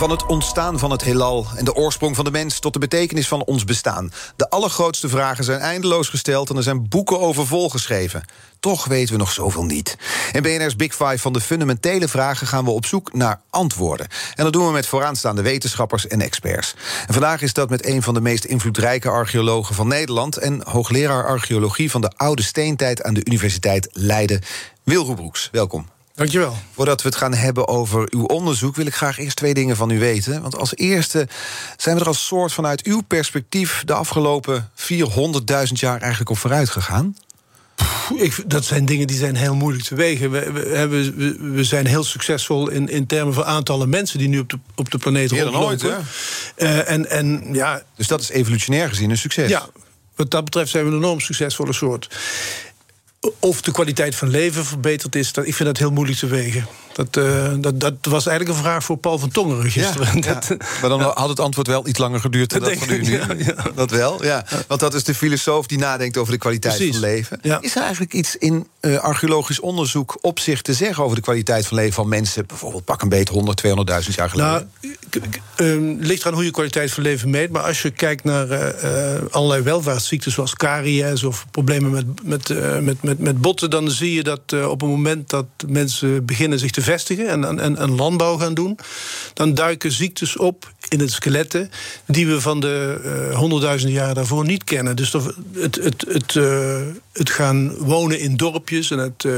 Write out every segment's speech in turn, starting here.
Van het ontstaan van het heelal en de oorsprong van de mens tot de betekenis van ons bestaan. De allergrootste vragen zijn eindeloos gesteld en er zijn boeken over volgeschreven. Toch weten we nog zoveel niet. In BNR's Big Five van de fundamentele vragen gaan we op zoek naar antwoorden. En dat doen we met vooraanstaande wetenschappers en experts. En vandaag is dat met een van de meest invloedrijke archeologen van Nederland en hoogleraar archeologie van de oude steentijd aan de Universiteit Leiden, Wilro Broeks. Welkom. Dankjewel. Voordat we het gaan hebben over uw onderzoek, wil ik graag eerst twee dingen van u weten. Want als eerste zijn we er als soort vanuit uw perspectief de afgelopen 400.000 jaar eigenlijk op vooruit gegaan. Ik, dat zijn dingen die zijn heel moeilijk te wegen. We, we, hebben, we, we zijn heel succesvol in, in termen van aantallen mensen die nu op de, op de planeet Meer dan rondlopen. ooit, Eh, en, en ja, Dus dat is evolutionair gezien een succes. ja, wat dat betreft zijn we een enorm succesvolle soort. Of de kwaliteit van leven verbeterd is, ik vind dat heel moeilijk te wegen. Dat, eh, dat, dat was eigenlijk een vraag voor Paul van Tongeren gisteren. Ja, ja. Maar dan had het antwoord wel iets langer geduurd dan Dat dat van u nu. Dat wel, ja. Want dat is de filosoof die nadenkt over de kwaliteit Precies. van leven. Is er eigenlijk iets in eh, archeologisch onderzoek op zich te zeggen over de kwaliteit van leven van mensen, bijvoorbeeld pak een beet 100, 200.000 jaar geleden? Nou, ehm, ligt eraan hoe je kwaliteit van leven meet. Maar als je kijkt naar eh, eh, allerlei welvaartsziekten, zoals caries of problemen met, met, eh, met, met, met botten, dan zie je dat eh, op het moment dat mensen beginnen zich te en, en, en landbouw gaan doen, dan duiken ziektes op in het skeletten die we van de eh, honderdduizenden jaren daarvoor niet kennen. Dus dat- het, het, het, eh, het gaan wonen in dorpjes en het eh,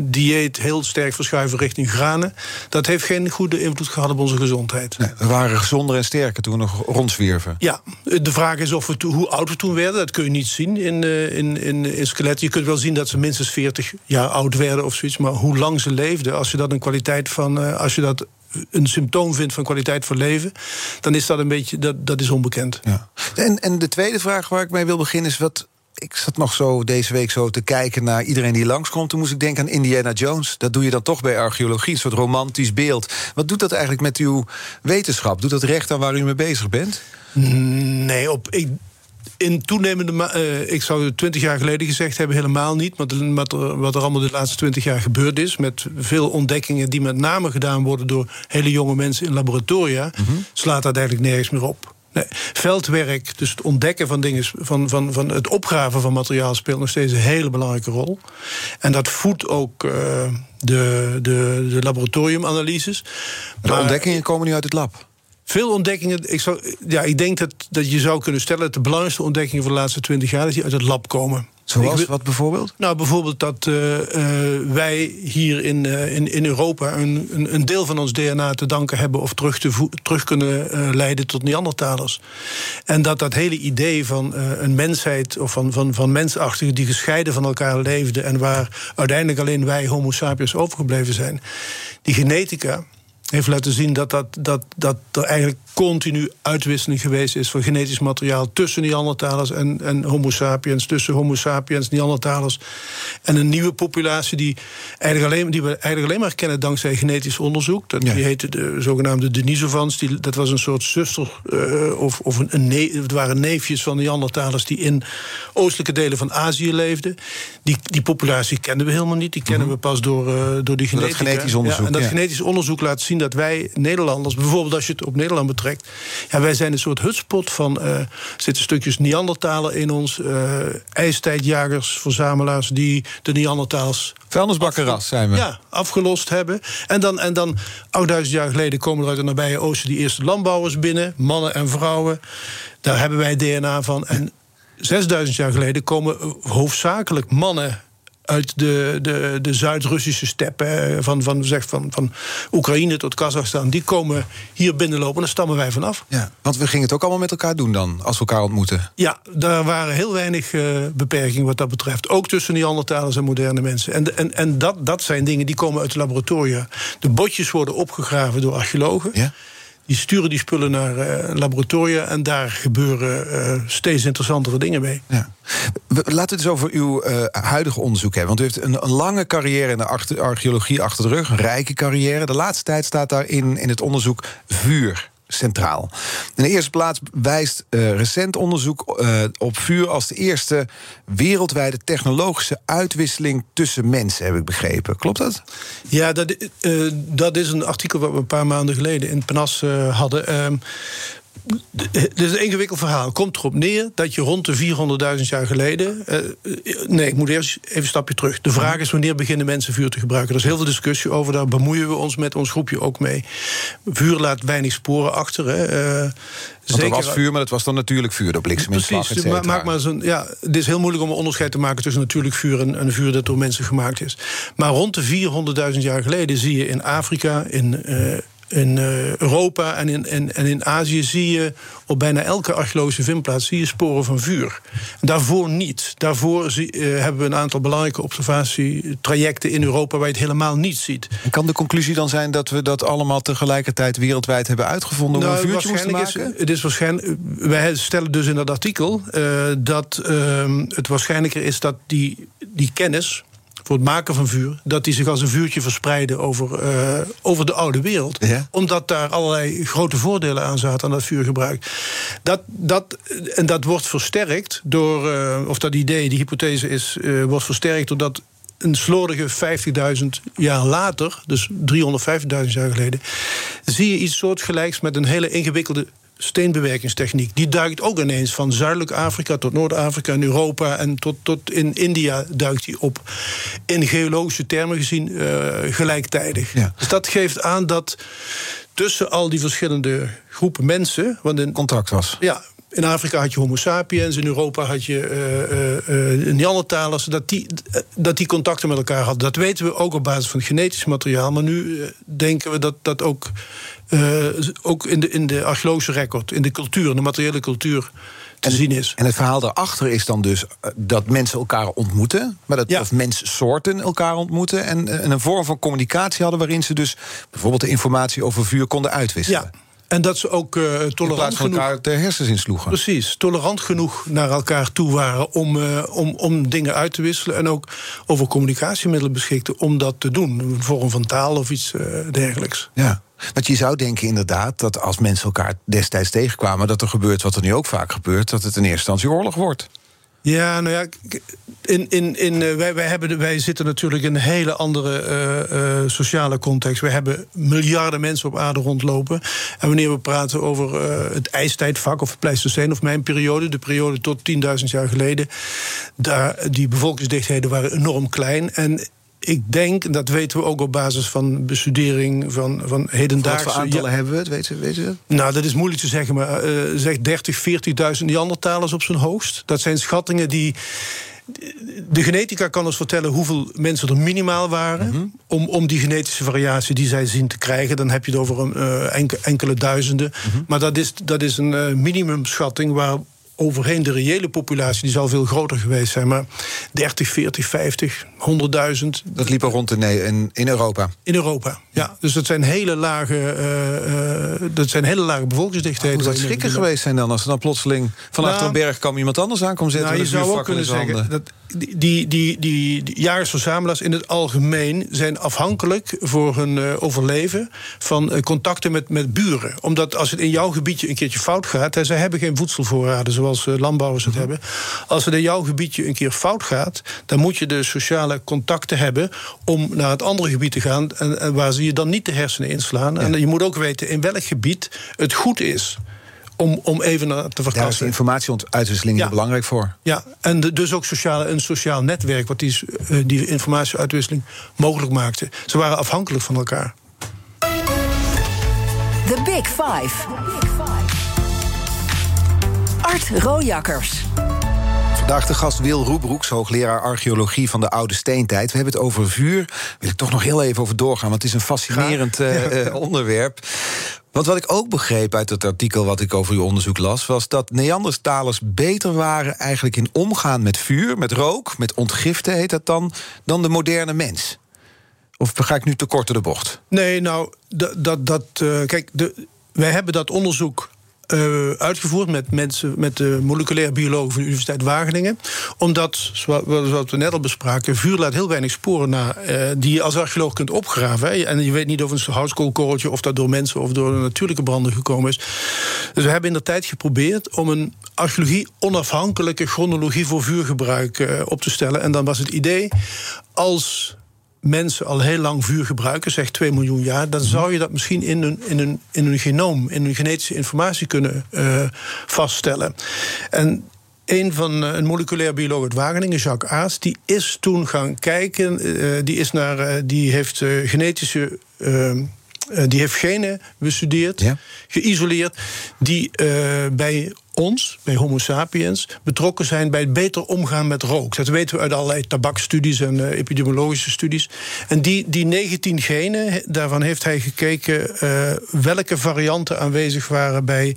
dieet heel sterk verschuiven richting granen, dat heeft geen goede invloed gehad op onze gezondheid. Nee, we waren gezonder en sterker toen we nog rondzwierven. Ja, de vraag is of we to- hoe oud we toen werden. Dat kun je niet zien in, eh, in, in, in skeletten. Je kunt wel zien dat ze minstens 40 jaar oud werden of zoiets. Maar hoe lang ze leefden, als je dat een kwaliteit van. eh, als je dat een symptoom vindt van kwaliteit van leven, dan is dat een beetje. Dat, dat is onbekend. Ja. En, en de tweede vraag waar ik mee wil beginnen is wat. Ik zat nog zo deze week zo te kijken naar iedereen die langskomt. Toen moest ik denken aan Indiana Jones. Dat doe je dan toch bij archeologie, een soort romantisch beeld. Wat doet dat eigenlijk met uw wetenschap? Doet dat recht aan waar u mee bezig bent? Nee, op. Ik, in toenemende. eh, ik zou het twintig jaar geleden gezegd hebben, helemaal niet. Maar wat er, wat er allemaal de laatste twintig jaar gebeurd is. Met veel ontdekkingen die met name gedaan worden door hele jonge mensen in laboratoria. slaat dat eigenlijk nergens meer op. Nee, veldwerk, dus het ontdekken van dingen, van, van, van het opgraven van materiaal speelt nog steeds een hele belangrijke rol. En dat voedt ook eh, de, de, de laboratoriumanalyses. De Maar- ontdekkingen komen nu uit het lab. Veel ontdekkingen. Ik, zou, ja, ik denk dat, dat je zou kunnen stellen dat de belangrijkste ontdekkingen van de laatste twintig jaar dat die uit het lab komen. Zoals wat bijvoorbeeld? Nou, bijvoorbeeld dat eh, eh, wij hier in, eh, in, in Europa een, een, een deel van ons DNA te danken hebben of terug, te terug kunnen leiden tot Neandertalers. En dat dat hele idee van een mensheid of van, van, van mensachtigen die gescheiden van elkaar leefden en waar uiteindelijk alleen wij, Homo sapiens, overgebleven zijn, die genetica heeft laten zien dat, dat, dat, dat er eigenlijk continu uitwisseling geweest is van genetisch materiaal tussen Neandertalers en, en Homo sapiens, tussen Homo sapiens, Neandertalers. En een nieuwe populatie die, eigenlijk alleen, die we eigenlijk alleen maar kennen dankzij genetisch onderzoek. Dat, Ja. Die heette de zogenaamde Denisovans. Die, dat was een soort zuster, eh, of, of een, een het waren neefjes van Neandertalers die in oostelijke delen van Azië leefden. Die, die populatie kennen we helemaal niet. Die kennen we pas door, eh, door die dat genetica. genetisch onderzoek, Ja, en dat ja. genetisch onderzoek laat zien dat wij Nederlanders, bijvoorbeeld als je het op Nederland betrekt, ja, wij zijn een soort hutspot van. er zitten stukjes Neandertaler in ons, eh ijstijdjagers, verzamelaars die de Neandertalers Vuilnisbakkerras zijn we. ja, afgelost hebben. En dan, en dan 8000 jaar geleden komen er uit het nabije oosten die eerste landbouwers binnen, mannen en vrouwen. Daar hebben wij DNA van. En 6000 jaar geleden komen eh, hoofdzakelijk mannen uit de, de, de Zuid-Russische steppen, eh, van, van, zeg, van, van Oekraïne tot Kazachstan. Die komen hier binnenlopen en daar stammen wij vanaf. Ja, want we gingen het ook allemaal met elkaar doen dan, als we elkaar ontmoeten. Ja, daar waren heel weinig eh, beperkingen wat dat betreft. Ook tussen Neandertalers en moderne mensen. En, en, en dat, dat zijn dingen die komen uit de laboratoria. De botjes worden opgegraven door archeologen. Ja? Die sturen die spullen naar uh, laboratoria en daar gebeuren uh, steeds interessantere dingen mee. Ja. Laten we het eens over uw uh, huidige onderzoek hebben. Want u heeft een, een lange carrière in de archeologie achter de rug, een rijke carrière. De laatste tijd staat daarin in het onderzoek vuur centraal. In de eerste plaats wijst uh, recent onderzoek uh, op vuur als de eerste wereldwijde technologische uitwisseling tussen mensen, heb ik begrepen. Klopt dat? Ja, dat, uh, dat is een artikel wat we een paar maanden geleden in Panas hadden. Het is een ingewikkeld verhaal. Het komt erop neer dat je rond de 400.000 jaar geleden. Uh, nee, ik moet eerst even een stapje terug. De vraag is wanneer beginnen mensen vuur te gebruiken? Er is heel veel discussie over. Daar bemoeien we ons met ons groepje ook mee. Vuur laat weinig sporen achter. Hè. Uh, Zeker, er was vuur, maar het was dan natuurlijk vuur door blikseminslag, Precies, ma maak maar zo'n, ja, het is heel moeilijk om een onderscheid te maken... tussen natuurlijk vuur en, en vuur dat door mensen gemaakt is. Maar rond de 400.000 jaar geleden zie je in Afrika... in uh, in uh, Europa en in, en, en in Azië zie je op bijna elke archeologische vindplaats zie je sporen van vuur. Daarvoor niet. Daarvoor zie, uh, hebben we een aantal belangrijke observatietrajecten in Europa waar je het helemaal niet ziet. En kan de conclusie dan zijn dat we dat allemaal tegelijkertijd wereldwijd hebben uitgevonden nou, om een vuurtje te maken? Is, het is waarschijnlijk. Wij stellen dus in dat artikel uh, dat uh, het waarschijnlijker is dat die, die kennis voor het maken van vuur, dat die zich als een vuurtje verspreiden over, uh, over de oude wereld. Ja. Omdat daar allerlei grote voordelen aan zaten aan dat vuurgebruik. Dat, dat, en dat wordt versterkt door, uh, of dat idee, die hypothese is, uh, wordt versterkt doordat een slordige 50.000 jaar later, dus 350.000 jaar geleden, zie je iets soortgelijks met een hele ingewikkelde steenbewerkingstechniek. Die duikt ook ineens van Zuidelijk Afrika tot Noord-Afrika en Europa en tot, tot in India duikt die op. In geologische termen gezien uh, gelijktijdig. Dus dat geeft aan dat tussen al die verschillende groepen mensen. Want in, contact was. Ja, in Afrika had je Homo sapiens, in Europa had je uh, uh, Neandertalers. Dat die, dat die contacten met elkaar hadden. Dat weten we ook op basis van genetisch materiaal. Maar nu denken we dat dat ook uh, ook in de, in de archeologische record, in de cultuur, in de materiële cultuur te zien is. En het verhaal daarachter is dan dus eh, dat mensen elkaar ontmoeten, maar dat, ja. of menssoorten elkaar ontmoeten en, en, een vorm van communicatie hadden waarin ze dus bijvoorbeeld de informatie over vuur konden uitwisselen. Ja. En dat ze ook uh, tolerant genoeg... elkaar de hersens insloegen. Precies, tolerant genoeg naar elkaar toe waren... Om, uh, om, om dingen uit te wisselen. En ook over communicatiemiddelen beschikten om dat te doen. Een vorm van taal of iets uh, dergelijks. Ja. Want je zou denken inderdaad dat als mensen elkaar destijds tegenkwamen... dat er gebeurt wat er nu ook vaak gebeurt... dat het in eerste instantie oorlog wordt. Ja, nou ja, in, in, in, uh, wij, wij, hebben, wij zitten natuurlijk in een hele andere uh, uh, sociale context. We hebben miljarden mensen op aarde rondlopen. En wanneer we praten over het ijstijdvak of het Pleistocene of mijn periode, de periode tot 10.000 jaar geleden, daar, die bevolkingsdichtheden waren enorm klein. En ik denk, dat weten we ook op basis van bestudering van, van hedendaagse... Wat voor aantallen hebben we het, weten, weten we Nou, dat is moeilijk te zeggen, maar uh, zeg 30, 40.000 Neandertalers op zijn hoogst. Dat zijn schattingen die... De genetica kan ons vertellen hoeveel mensen er minimaal waren... Mm -hmm. om, om die genetische variatie die zij zien te krijgen. Dan heb je het over een, uh, enkele, enkele duizenden. Mm -hmm. Maar dat is, dat is een uh, minimumschatting... waar overheen de reële populatie, die zal veel groter geweest zijn. Maar 30, 40, 50, 100.000. Dat liep er rond in, in, in, Europa? In Europa, ja. Dus dat zijn hele lage, uh, dat zijn hele lage bevolkingsdichtheden. Hoe zou het schrikken geweest zijn dan... als er dan plotseling van nou, een berg kwam iemand anders aan komt zetten... Nou, je zou ook kunnen zeggen... Dat, die, die, die, die, jaarsverzamelaars in het algemeen zijn afhankelijk voor hun uh, overleven van uh, contacten met, met buren. Omdat als het in jouw gebiedje een keertje fout gaat, hè, zij hebben geen voedselvoorraden zoals uh, landbouwers het mm -hmm. hebben. Als het in jouw gebiedje een keer fout gaat, dan moet je de sociale contacten hebben om naar het andere gebied te gaan en, en waar ze je dan niet de hersenen inslaan. Ja. En je moet ook weten in welk gebied het goed is om, om even te verkassen. Daar is de informatieuitwisseling ja. belangrijk voor. Ja, en de, dus ook sociale, een sociaal netwerk... wat die, uh, die informatieuitwisseling mogelijk maakte. Ze waren afhankelijk van elkaar. The Big Five. Art Rojakkers. Vandaag de gast Wil Roebroeks, hoogleraar archeologie van de oude steentijd. We hebben het over vuur. Daar wil ik toch nog heel even over doorgaan, want het is een fascinerend uh, uh, onderwerp. Want wat ik ook begreep uit het artikel wat ik over uw onderzoek las, was dat Neandertalers beter waren eigenlijk in omgaan met vuur, met rook, met ontgiften heet dat dan, dan de moderne mens. Of ga ik nu te kort door de bocht? Nee, nou, dat. dat, dat uh, kijk, de, wij hebben dat onderzoek uh, uitgevoerd met mensen, met de moleculair biologen van de Universiteit Wageningen. Omdat, zoals we net al bespraken, vuur laat heel weinig sporen na uh, die je als archeoloog kunt opgraven. En je weet niet of een houtskoolkorreltje of dat door mensen of door natuurlijke branden gekomen is. Dus we hebben in de tijd geprobeerd om een archeologie onafhankelijke chronologie voor vuurgebruik uh, op te stellen. En dan was het idee als mensen al heel lang vuur gebruiken, zeg 2 miljoen jaar, dan zou je dat misschien in hun, in hun, in hun genoom, in hun genetische informatie kunnen uh, vaststellen. En een van uh, een moleculair bioloog uit Wageningen, Jacques Aas, die is toen gaan kijken, uh, die, is naar, die heeft genetische. Die heeft genen bestudeerd, ja. geïsoleerd, die bij ons, bij Homo sapiens, betrokken zijn bij het beter omgaan met rook. Dat weten we uit allerlei tabakstudies en uh, epidemiologische studies. En die, die 19 genen, daarvan heeft hij gekeken uh, welke varianten aanwezig waren bij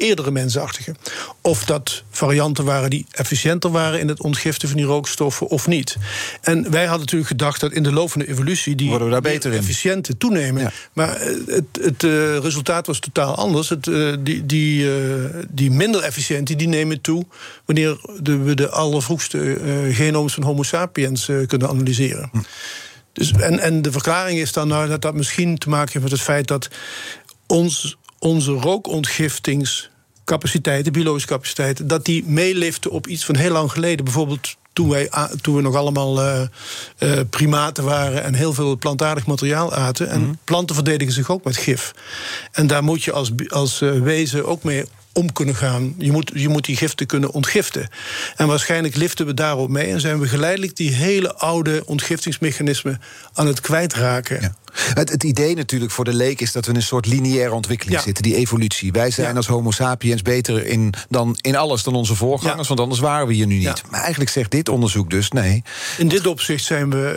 eerdere mensachtigen. Of dat varianten waren die efficiënter waren in het ontgiften van die rookstoffen of niet. En wij hadden natuurlijk gedacht dat in de loop van de evolutie die Worden we daar beter efficiënten toenemen. Maar eh, het, het uh, resultaat was totaal anders. Het, uh, die, die, uh, die minder efficiënten die nemen toe wanneer de, we de allervroegste genooms van Homo sapiens kunnen analyseren. Hm. Dus, en, en de verklaring is dan nou dat dat misschien te maken heeft met het feit dat ons onze rookontgiftingscapaciteiten, biologische capaciteiten, dat die meeliften op iets van heel lang geleden. Bijvoorbeeld toen, wij, toen we nog allemaal uh, uh, primaten waren en heel veel plantaardig materiaal aten. En mm. planten verdedigen zich ook met gif. En daar moet je als, als uh, wezen ook mee om kunnen gaan. Je moet, je moet die giften kunnen ontgiften. En waarschijnlijk liften we daarop mee en zijn we geleidelijk die hele oude ontgiftingsmechanismen aan het kwijtraken. Ja. Het, het, idee natuurlijk voor de leek is dat we in een soort lineaire ontwikkeling zitten, die evolutie. Wij zijn als Homo sapiens beter in, dan, in alles dan onze voorgangers, want anders waren we hier nu niet. Maar eigenlijk zegt dit onderzoek dus nee. In dit opzicht zijn we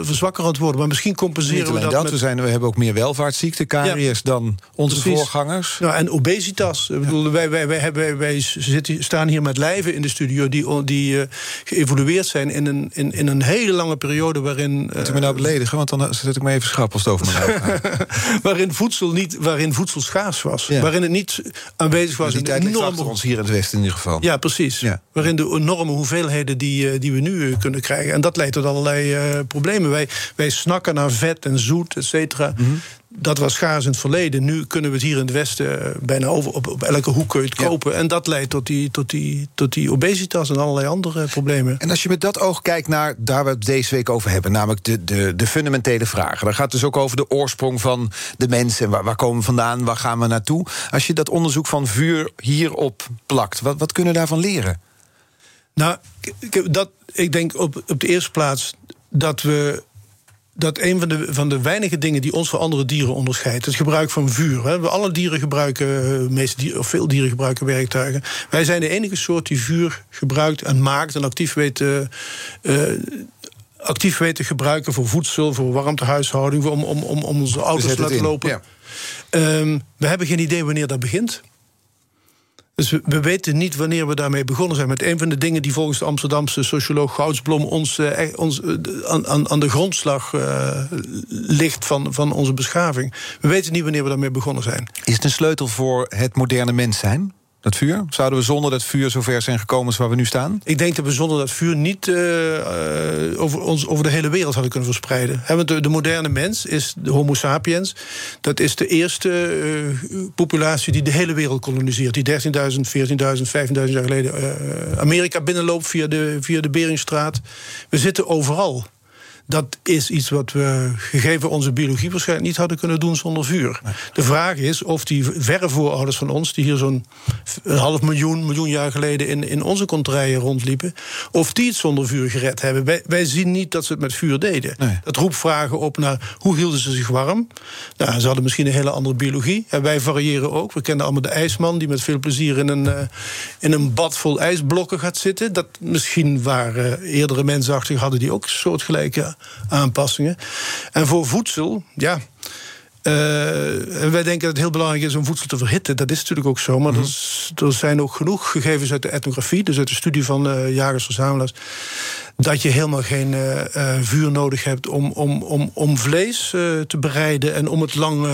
uh, verzwakker aan het worden, maar misschien compenseren we dat. dat met... we, zijn, we hebben ook meer welvaartsziekten, caries dan onze Precies. voorgangers. Nou, en obesitas. Ik bedoel, wij, wij, wij, wij, wij zitten, staan hier met lijven in de studio die, die uh, geëvolueerd zijn in een, in, in een hele lange periode waarin. Uh, Moet u me nou beledigen, want dan zet ik me even over mijn waarin, voedsel niet, waarin voedsel schaars was. Ja. Waarin het niet aanwezig was. Die de enorme... ons hier in het Westen in ieder geval. Ja, precies. Ja. Waarin de enorme hoeveelheden die, die we nu kunnen krijgen. En dat leidt tot allerlei uh, problemen. Wij, wij snakken naar vet en zoet, et cetera. Mm -hmm dat was schaars in het verleden. Nu kunnen we het hier in het Westen eh, bijna over, op, op elke hoek kun je het kopen. En dat leidt tot die, tot, die, tot die obesitas en allerlei andere problemen. En als je met dat oog kijkt naar daar we het deze week over hebben, namelijk de, de, de fundamentele vragen. Daar gaat het dus ook over de oorsprong van de mensen. En waar, waar komen we vandaan? Waar gaan we naartoe? Als je dat onderzoek van vuur hierop plakt, wat, wat kunnen we daarvan leren? Nou, dat, ik denk op, op de eerste plaats dat we dat een van de, van de weinige dingen die ons van andere dieren onderscheidt, het gebruik van vuur. Hè. We alle dieren gebruiken, eh, meeste dieren, of veel dieren gebruiken werktuigen. Wij zijn de enige soort die vuur gebruikt en maakt en actief weet. Uh, actief weten gebruiken voor voedsel, voor warmtehuishouding, om, om, om, om onze auto's te laten lopen. Ja. Um, we hebben geen idee wanneer dat begint. Dus we, weten niet wanneer we daarmee begonnen zijn. Met een van de dingen die volgens de Amsterdamse socioloog Goudsblom ons, eh, ons eh, aan, aan, de grondslag uh, ligt van, van onze beschaving. We weten niet wanneer we daarmee begonnen zijn. Is het een sleutel voor het moderne mens zijn? Dat vuur? Zouden we zonder dat vuur zover zijn gekomen als waar we nu staan? Ik denk dat we zonder dat vuur niet uh, over, ons, over de hele wereld hadden kunnen verspreiden. He, want de, de, moderne mens is de Homo sapiens. Dat is de eerste uh, populatie die de hele wereld koloniseert. Die 13.000, 14.000, 15.000 jaar geleden Amerika binnenloopt via de, via de Beringstraat. We zitten overal dat is iets wat we, gegeven onze biologie, waarschijnlijk niet hadden kunnen doen zonder vuur. De vraag is of die verre voorouders van ons, die hier zo'n half miljoen, miljoen jaar geleden in, in onze contraien rondliepen, of die het zonder vuur gered hebben. Wij, wij zien niet dat ze het met vuur deden. Dat roept vragen op naar hoe hielden ze zich warm. Nou, ze hadden misschien een hele andere biologie. En wij variëren ook. We kennen allemaal de ijsman die met veel plezier in een, uh, in een bad vol ijsblokken gaat zitten. Dat misschien waren uh, eerdere mensachtigen hadden die ook soortgelijke aanpassingen. En voor voedsel, ja. Uh, wij denken dat het heel belangrijk is om voedsel te verhitten. Dat is natuurlijk ook zo. Maar mm er, zijn ook genoeg gegevens uit de etnografie, dus uit de studie van uh, jagers-verzamelaars. Dat je helemaal geen uh, uh, vuur nodig hebt om, om, om, om vlees uh, te bereiden en om het, lang,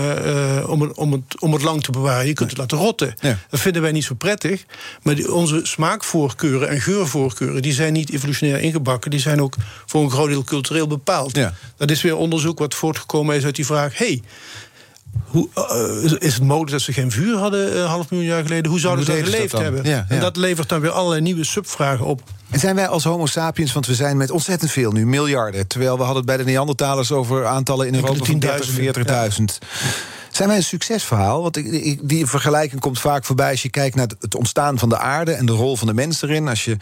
om, het, om, het, om het lang te bewaren. Je kunt het laten rotten. Ja. Dat vinden wij niet zo prettig. Maar die, onze smaakvoorkeuren en geurvoorkeuren die zijn niet evolutionair ingebakken. Die zijn ook voor een groot deel cultureel bepaald. Ja. Dat is weer onderzoek wat voortgekomen is uit die vraag: hey, hoe, uh, is het mogelijk dat ze geen vuur hadden een half miljoen jaar geleden? Hoe zouden ze dat geleefd hebben? Ja, ja. En dat levert dan weer allerlei nieuwe subvragen op. En zijn wij als Homo sapiens, want we zijn met ontzettend veel nu, miljarden. Terwijl we hadden het bij de Neandertalers over aantallen in Europa van 30, 40.000. Zijn wij een succesverhaal? Want die vergelijking komt vaak voorbij als je kijkt naar het ontstaan van de aarde en de rol van de mens erin. Als je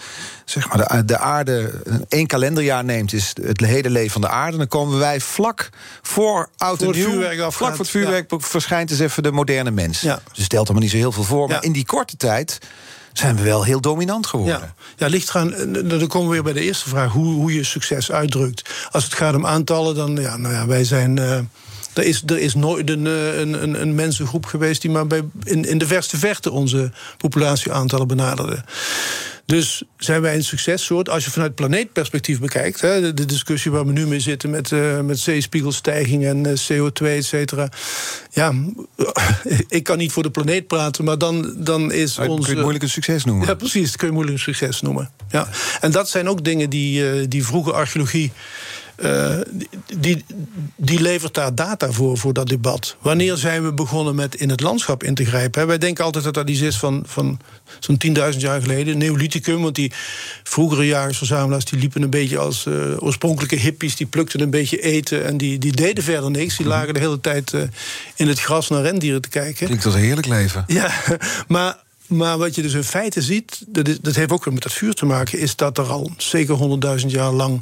zeg maar, de, de aarde één kalenderjaar neemt, is het hele leven van de aarde. Dan komen wij vlak voor oud en nieuw. Vlak voor het vuurwerk verschijnt dus even de moderne mens. Ja. Dus stelt er maar niet zo heel veel voor. Maar in die korte tijd zijn we wel heel dominant geworden. Ja, ja ligt gaan. Dan komen we weer bij de eerste vraag: hoe, hoe je succes uitdrukt. Als het gaat om aantallen, dan ja, nou ja, wij zijn. Uh, er is, er is nooit een, eh, een, een, een mensengroep geweest die maar bij, in, in de verste verte onze populatieaantallen benaderde. Dus zijn wij een successoort. Als je vanuit planeetperspectief bekijkt, hè, de, discussie waar we nu mee zitten met, uh, met zeespiegelstijging en uh, CO2, et cetera. Ja, ik kan niet voor de planeet praten, maar dan, dan is ons. Kun je het moeilijk een succes noemen? Ja, precies, dat kun je moeilijk een succes noemen. Ja. En dat zijn ook dingen die, uh, die vroege archeologie uh, die, die levert daar data voor, voor dat debat. Wanneer zijn we begonnen met in het landschap in te grijpen? Wij denken altijd dat dat iets is van, van zo'n 10.000 jaar geleden, Neolithicum. Want die vroegere jagersverzamelaars die liepen een beetje als uh, oorspronkelijke hippies. Die plukten een beetje eten en die, die deden verder niks. Die lagen de hele tijd uh, in het gras naar rendieren te kijken. Klinkt als een heerlijk leven. Ja, maar maar wat je dus in feite ziet, dat, is, dat heeft ook weer met dat vuur te maken, is dat er al zeker 100.000 jaar lang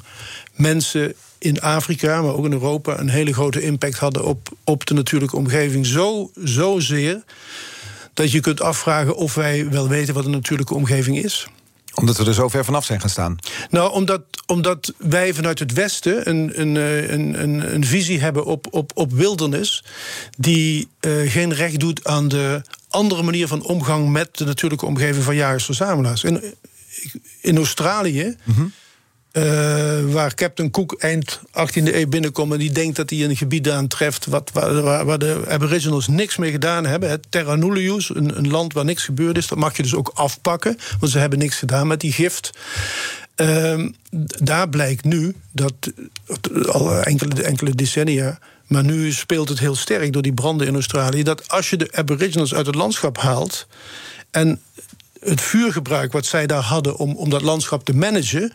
mensen in Afrika, maar ook in Europa, een hele grote impact hadden op, op de natuurlijke omgeving. Zo, zozeer dat je kunt afvragen of wij wel weten wat een natuurlijke omgeving is omdat we er zo ver vanaf zijn gaan staan? Nou, omdat, omdat wij vanuit het Westen een, een, eh, een, een, een visie hebben op, op, op wildernis. die uh, geen recht doet aan de andere manier van omgang met de natuurlijke omgeving van jagers-verzamelaars. In, in Australië. Mm uh, waar Captain Cook eind 18e eeuw binnenkomt en die denkt dat hij een gebied aantreft wat, waar, waar, de Aboriginals niks mee gedaan hebben. Het Terra Nullius, een, een, land waar niks gebeurd is, dat mag je dus ook afpakken, want ze hebben niks gedaan met die gift. Uh, daar blijkt nu dat al enkele, enkele decennia. Maar nu speelt het heel sterk door die branden in Australië. Dat als je de Aboriginals uit het landschap haalt. en het vuurgebruik wat zij daar hadden om, om dat landschap te managen.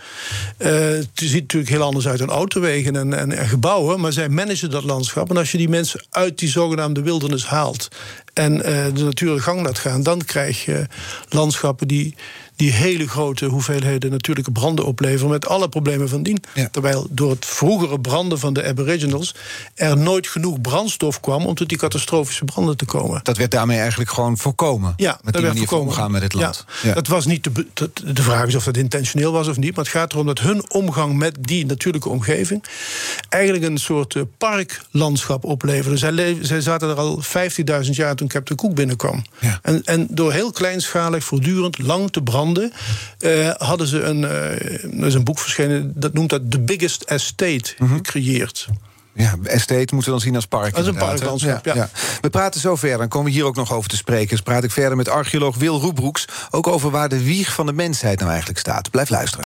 Uh, het ziet natuurlijk heel anders uit dan autowegen en, en, en, gebouwen, maar zij managen dat landschap. En als je die mensen uit die zogenaamde wildernis haalt en uh, de natuurlijke gang laat gaan, dan krijg je landschappen die die hele grote hoeveelheden natuurlijke branden opleveren met alle problemen van dien. Terwijl door het vroegere branden van de Aboriginals er nooit genoeg brandstof kwam om tot die catastrofische branden te komen. Dat werd daarmee eigenlijk gewoon voorkomen. Ja, met die manier van omgaan met het land. Ja, Dat was niet de, de vraag is of dat intentioneel was of niet, maar het gaat erom dat hun omgang met die natuurlijke omgeving eigenlijk een soort eh, parklandschap opleverde. Zij, zij zaten er al 15.000 jaar toen Captain Cook binnenkwam. Ja. En, en door heel kleinschalig, voortdurend, lang te branden uh, hadden ze een, uh, er is een boek verschenen, dat noemt dat The Biggest Estate mhm. gecreëerd. Ja, estate moeten we dan zien als park. Als een parklandschap, ja, ja. We praten zo verder, dan komen we hier ook nog over te spreken. Dus praat ik verder met archeoloog Wil Roebroeks... ook over waar de wieg van de mensheid nou eigenlijk staat. Blijf luisteren.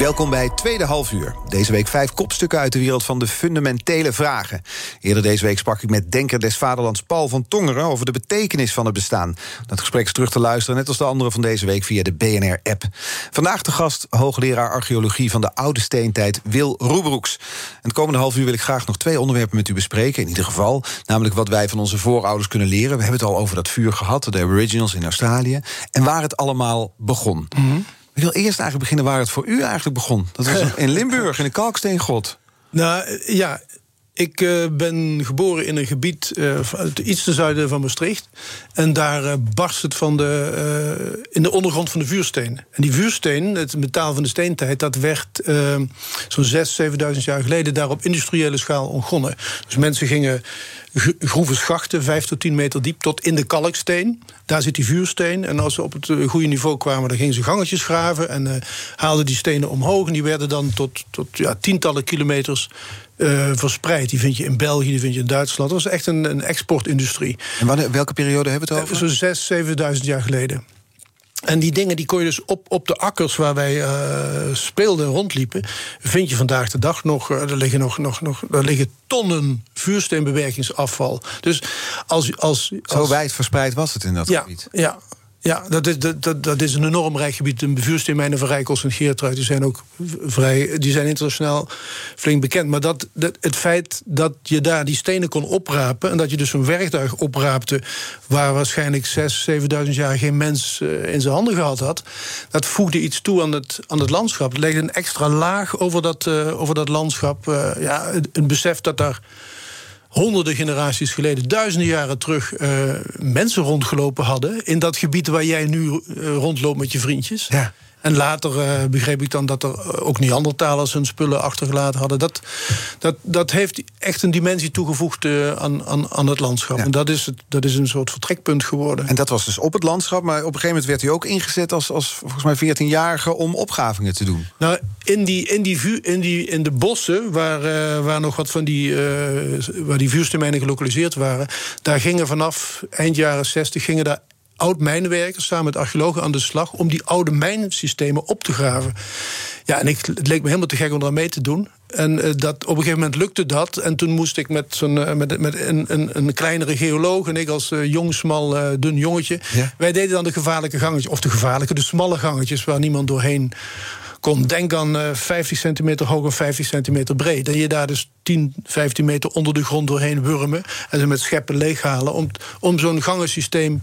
Welkom bij Tweede Halfuur. Deze week vijf kopstukken uit de wereld van de fundamentele vragen. Eerder deze week sprak ik met denker des vaderlands Paul van Tongeren... over de betekenis van het bestaan. Dat gesprek is terug te luisteren, net als de andere van deze week... via de BNR-app. Vandaag de gast, hoogleraar archeologie van de oude steentijd... Wil Roebroeks. En het komende half uur wil ik graag nog twee onderwerpen met u bespreken. In ieder geval, namelijk wat wij van onze voorouders kunnen leren. We hebben het al over dat vuur gehad, de Aboriginals in Australië... en waar het allemaal begon. Mm ik wil eerst eigenlijk beginnen waar het voor u eigenlijk begon. Dat was in Limburg, in de Kalksteengrot. Nou ja, ik uh, ben geboren in een gebied uh, iets ten zuiden van Maastricht. En daar uh, barst het van de, in de ondergrond van de vuursteen. En die vuursteen, het metaal van de steentijd, dat werd zo'n 6.000, 7.000 jaar geleden daar op industriële schaal ontgonnen. Dus mensen gingen groeven schachten, 5 tot 10 meter diep, tot in de kalksteen. Daar zit die vuursteen. En als ze op het goede niveau kwamen, dan gingen ze gangetjes graven en haalden die stenen omhoog. En die werden dan tot, tot ja, tientallen kilometers uh, verspreid. Die vind je in België, die vind je in Duitsland. Dat was echt een, een exportindustrie. En wanneer, welke periode hebben we het over? Uh, Zo'n 6.000, 7.000 jaar geleden. En die dingen die kon je dus op, op de akkers waar wij uh, speelden en rondliepen, vind je vandaag de dag nog. er liggen nog, nog, nog er liggen tonnen vuursteenbewerkingsafval. Dus als, als, als, Zo wijd verspreid was het in dat ja, gebied. Ja, ja, dat is, dat, dat is een enorm rijk gebied. De vuursteenmijnen van Rijkels en Geertruid die zijn ook vrij, die zijn internationaal flink bekend. Maar dat, het feit dat je daar die stenen kon oprapen en dat je dus een werktuig opraapte waar waarschijnlijk 6.000, 7.000 jaar geen mens uh, in zijn handen gehad had, dat voegde iets toe aan het, aan het landschap. Het legde een extra laag over dat, uh, over dat landschap. Uh, ja, een besef dat daar honderden generaties geleden, duizenden jaren terug, uh, mensen rondgelopen hadden. In dat gebied waar jij nu uh, rondloopt met je vriendjes. Ja. En later uh, begreep ik dan dat er ook Neandertalers hun spullen achtergelaten hadden. Dat, dat, dat heeft echt een dimensie toegevoegd uh, aan, aan, aan het landschap. Ja. En dat is, het, dat is een soort vertrekpunt geworden. En dat was dus op het landschap, maar op een gegeven moment werd hij ook ingezet als, als volgens mij 14-jarige om opgravingen te doen. Nou, in, die, in, die vu, in, die, in de bossen, waar, uh, waar nog wat van die, waar die vuursteenmijnen gelokaliseerd waren, daar gingen vanaf eind jaren 60 gingen daar oud-mijnwerkers samen met archeologen aan de slag om die oude mijnsystemen op te graven. Ja, en ik, het leek me helemaal te gek om daar mee te doen. En uh, dat, op een gegeven moment lukte dat. En toen moest ik met, zo'n, uh, met, met een, een, een, kleinere geoloog en ik als uh, jong, smal, dun jongetje. Ja. Wij deden dan de gevaarlijke gangetjes, of de gevaarlijke, de smalle gangetjes waar niemand doorheen kon. Denk aan uh, 50 centimeter hoog en 50 centimeter breed. En je daar dus 10, 15 meter onder de grond doorheen wurmen. En ze met scheppen leeghalen. Om, om zo'n gangensysteem.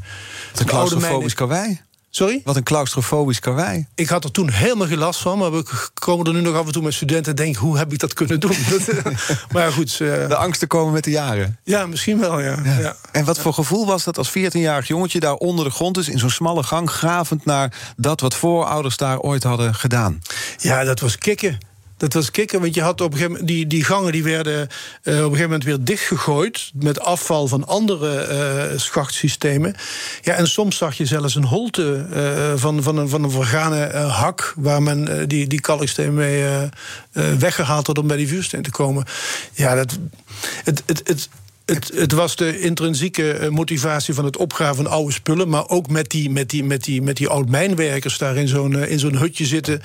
Een claustrofobisch karwei. Sorry? Wat een claustrofobisch karwei. Ik had er toen helemaal geen last van. Maar we komen er nu nog af en toe met studenten en denken... hoe heb ik dat kunnen doen? maar goed. Uh... De angsten komen met de jaren. Ja, misschien wel, ja. ja. ja. En wat voor gevoel was dat als 14-jarig jongetje... daar onder de grond is, in zo'n smalle gang... gravend naar dat wat voorouders daar ooit hadden gedaan? Ja, dat was kicken. Dat was kicken, want je had op een gegeven moment die, die gangen die werden uh, op een gegeven moment weer dichtgegooid met afval van andere uh, schachtsystemen. Ja, en soms zag je zelfs een holte uh, van, van, een, van een vergane hak waar men die, die kalksteen mee weggehaald had om bij die vuursteen te komen. Ja, dat, het, het, het, het, het, was de intrinsieke motivatie van het opgraven van oude spullen. Maar ook met die, met die, met die, met die oud-mijnwerkers daar in zo'n, in zo'n hutje zitten.